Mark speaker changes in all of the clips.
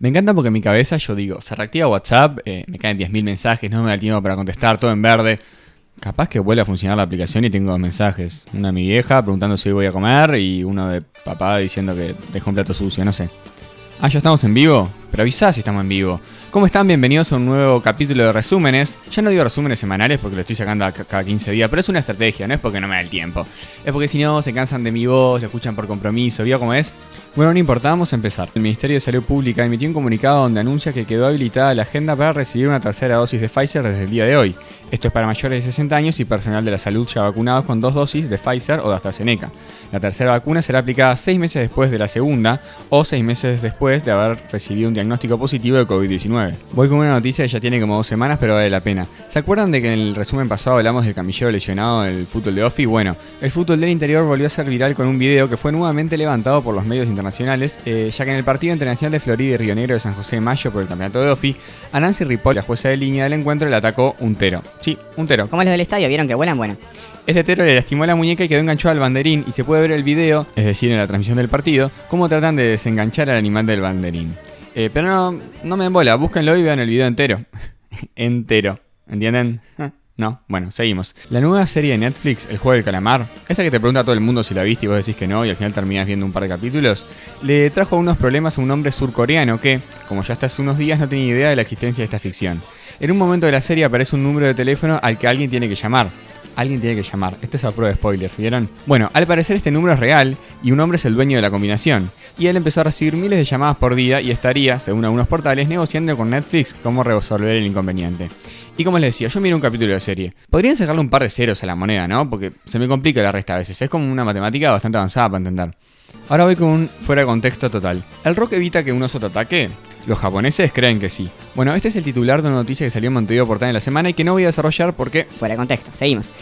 Speaker 1: Me encanta porque en mi cabeza yo digo, se reactiva WhatsApp, eh, me caen 10.000 mensajes, no me da tiempo para contestar, todo en verde. Capaz que vuelve a funcionar la aplicación y tengo dos mensajes. Una de mi vieja preguntando si hoy voy a comer y uno de papá diciendo que dejó un plato sucio, no sé. Ah, ya estamos en vivo. Pero avisá si estamos en vivo. ¿Cómo están? Bienvenidos a un nuevo capítulo de resúmenes. Ya no digo resúmenes semanales porque lo estoy sacando cada 15 días, pero es una estrategia, no es porque no me da el tiempo. Es porque si no, se cansan de mi voz, lo escuchan por compromiso, ¿vio cómo es? Bueno, no importa, vamos a empezar. El Ministerio de Salud Pública emitió un comunicado donde anuncia que quedó habilitada la agenda para recibir una tercera dosis de Pfizer desde el día de hoy. Esto es para mayores de 60 años y personal de la salud ya vacunados con dos dosis de Pfizer o de AstraZeneca. La tercera vacuna será aplicada seis meses después de la segunda o seis meses después de haber recibido un diagnóstico positivo de COVID-19. Voy con una noticia que ya tiene como dos semanas, pero vale la pena. ¿Se acuerdan de que en el resumen pasado hablamos del camillero lesionado del fútbol de Ofi? Bueno, el fútbol del interior volvió a ser viral con un video que fue nuevamente levantado por los medios internacionales, eh, ya que en el partido internacional de Florida y Río Negro de San José de Mayo por el campeonato de Ofi, a Nancy Ripoll, la jueza de línea del encuentro, le atacó un tero. Sí, un tero.
Speaker 2: Como los del estadio, ¿vieron que vuelan? Bueno.
Speaker 1: Este tero le lastimó la muñeca y quedó enganchado al banderín y se puede ver el video, es decir, en la transmisión del partido, cómo tratan de desenganchar al animal del banderín. Eh, pero no, no me embola, búsquenlo y vean el video entero. entero. ¿Entienden? No, bueno, seguimos. La nueva serie de Netflix, El juego del calamar, esa que te pregunta a todo el mundo si la viste y vos decís que no y al final terminas viendo un par de capítulos, le trajo unos problemas a un hombre surcoreano que, como ya hasta hace unos días, no tenía idea de la existencia de esta ficción. En un momento de la serie aparece un número de teléfono al que alguien tiene que llamar. Alguien tiene que llamar. Este es a prueba de spoilers, ¿vieron? Bueno, al parecer este número es real y un hombre es el dueño de la combinación. Y él empezó a recibir miles de llamadas por día y estaría, según algunos portales, negociando con Netflix cómo resolver el inconveniente. Y como les decía, yo miro un capítulo de serie. Podrían sacarle un par de ceros a la moneda, ¿no? Porque se me complica la resta a veces. Es como una matemática bastante avanzada para entender. Ahora voy con un fuera de contexto total. ¿El rock evita que un oso ataque? Los japoneses creen que sí. Bueno, este es el titular de una noticia que salió en Montevideo Portal en la semana y que no voy a desarrollar porque...
Speaker 2: Fuera de contexto, seguimos.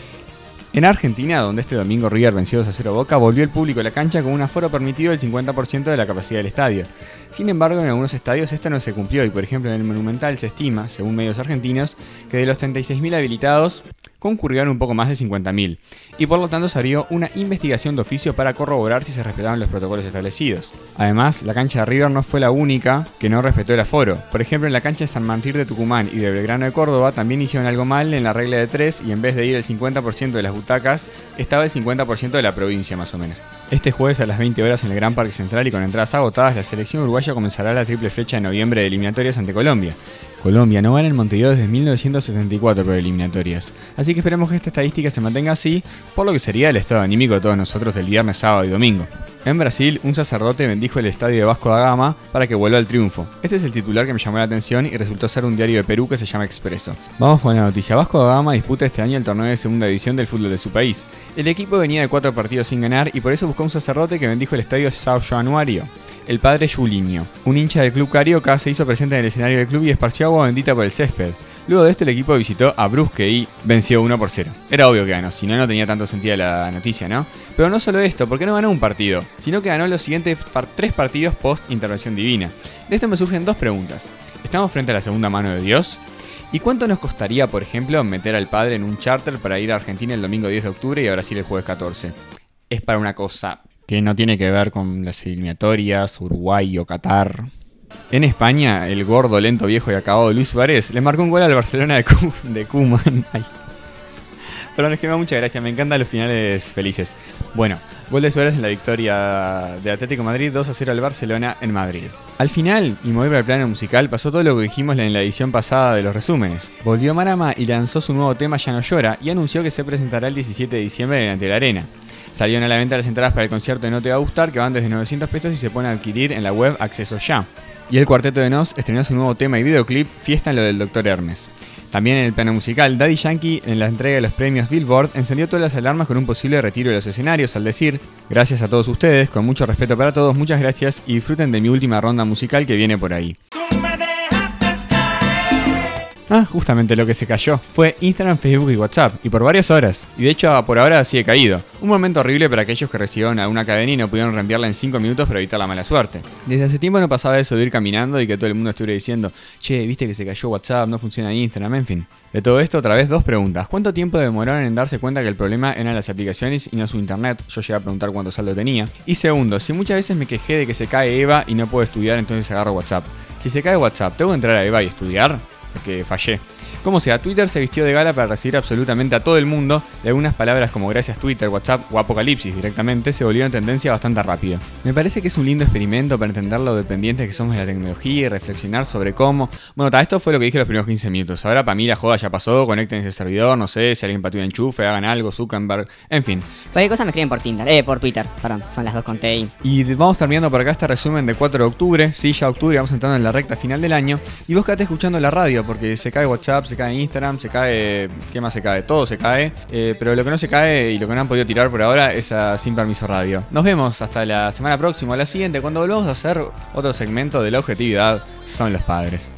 Speaker 1: En Argentina, donde este domingo River venció 2 a 0 Boca, volvió el público a la cancha con un aforo permitido del 50% de la capacidad del estadio. Sin embargo, en algunos estadios esto no se cumplió y, por ejemplo, en el Monumental se estima, según medios argentinos, que de los 36.000 habilitados, concurrieron un poco más de 50.000, y por lo tanto se una investigación de oficio para corroborar si se respetaban los protocolos establecidos. Además, la cancha de River no fue la única que no respetó el aforo. Por ejemplo, en la cancha de San Martín de Tucumán y de Belgrano de Córdoba también hicieron algo mal en la regla de 3 y en vez de ir el 50% de las butacas, estaba el 50% de la provincia más o menos. Este jueves a las 20 horas en el Gran Parque Central y con entradas agotadas, la selección uruguaya comenzará la triple fecha de noviembre de eliminatorias ante Colombia. Colombia no gana en Montevideo desde 1974 por eliminatorias. Así que esperemos que esta estadística se mantenga así, por lo que sería el estado anímico de todos nosotros del viernes, sábado y domingo. En Brasil, un sacerdote bendijo el estadio de Vasco da Gama para que vuelva al triunfo. Este es el titular que me llamó la atención y resultó ser un diario de Perú que se llama Expreso. Vamos con la noticia. Vasco da Gama disputa este año el torneo de segunda división del fútbol de su país. El equipo venía de cuatro partidos sin ganar y por eso buscó un sacerdote que bendijo el estadio Sao Januario el padre Julinho. Un hincha del club carioca se hizo presente en el escenario del club y esparció agua bendita por el césped. Luego de esto el equipo visitó a Brusque y venció 1 por 0. Era obvio que ganó, si no no tenía tanto sentido la noticia, ¿no? Pero no solo esto, porque no ganó un partido, sino que ganó los siguientes tres partidos post intervención divina. De esto me surgen dos preguntas. ¿Estamos frente a la segunda mano de Dios? ¿Y cuánto nos costaría, por ejemplo, meter al padre en un charter para ir a Argentina el domingo 10 de octubre y a Brasil el jueves 14? Es para una cosa que no tiene que ver con las eliminatorias, Uruguay o Qatar. En España, el gordo, lento, viejo y acabado Luis Suárez le marcó un gol al Barcelona de, de Koeman. Perdón, es que me da mucha gracia, me encantan los finales felices. Bueno, gol de Suárez en la victoria de Atlético Madrid 2 a 0 al Barcelona en Madrid. Al final, y mover al plano musical, pasó todo lo que dijimos en la edición pasada de los resúmenes. Volvió Marama y lanzó su nuevo tema Ya no llora y anunció que se presentará el 17 de diciembre delante la arena. Salieron a la venta las entradas para el concierto de No Te Va a Gustar, que van desde 900 pesos y se pueden adquirir en la web Acceso Ya. Y el cuarteto de Nos estrenó su nuevo tema y videoclip, Fiesta en lo del Dr. Hermes. También en el plano musical, Daddy Yankee, en la entrega de los premios Billboard, encendió todas las alarmas con un posible retiro de los escenarios al decir, gracias a todos ustedes, con mucho respeto para todos, muchas gracias y disfruten de mi última ronda musical que viene por ahí. Ah, justamente lo que se cayó. Fue Instagram, Facebook y WhatsApp, y por varias horas. Y de hecho, por ahora sigue caído. Un momento horrible para aquellos que recibieron a una cadena y no pudieron reenviarla en 5 minutos para evitar la mala suerte. Desde hace tiempo no pasaba eso de ir caminando y que todo el mundo estuviera diciendo, che, viste que se cayó WhatsApp, no funciona Instagram, en fin. De todo esto, otra vez dos preguntas. ¿Cuánto tiempo demoraron en darse cuenta que el problema eran las aplicaciones y no su internet? Yo llegué a preguntar cuánto saldo tenía. Y segundo, si muchas veces me quejé de que se cae Eva y no puedo estudiar, entonces agarro WhatsApp. Si se cae WhatsApp, ¿tengo que entrar a Eva y estudiar? Porque fallé. Como sea, Twitter se vistió de gala para recibir absolutamente a todo el mundo y algunas palabras como gracias Twitter, WhatsApp o Apocalipsis directamente se volvieron tendencia bastante rápido. Me parece que es un lindo experimento para entender lo dependientes que somos de la tecnología y reflexionar sobre cómo... Bueno, ta, esto fue lo que dije los primeros 15 minutos. Ahora para mí la joda ya pasó, conecten ese servidor, no sé, si alguien pateó un enchufe, hagan algo, Zuckerberg, en fin.
Speaker 2: Cualquier cosa me escriben por Tinder, eh, por Twitter, perdón, son las dos con T
Speaker 1: Y vamos terminando por acá este resumen de 4 de octubre, sí, ya octubre, vamos entrando en la recta final del año. Y vos quedate escuchando la radio, porque se cae WhatsApp, se cae Instagram, se cae. ¿Qué más se cae? Todo se cae. Eh, pero lo que no se cae y lo que no han podido tirar por ahora es a Sin Permiso Radio. Nos vemos hasta la semana próxima o la siguiente, cuando volvamos a hacer otro segmento de la objetividad son los padres.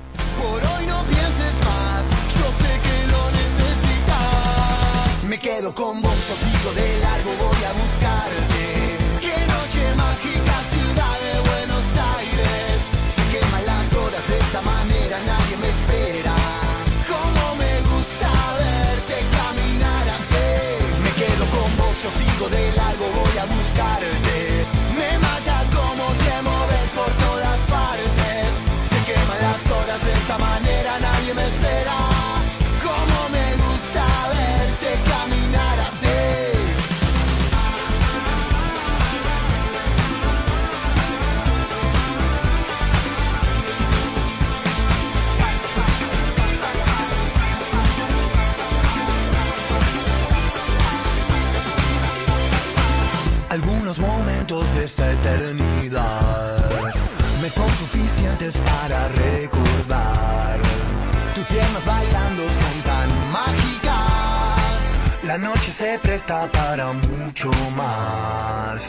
Speaker 3: Se presta para mucho más.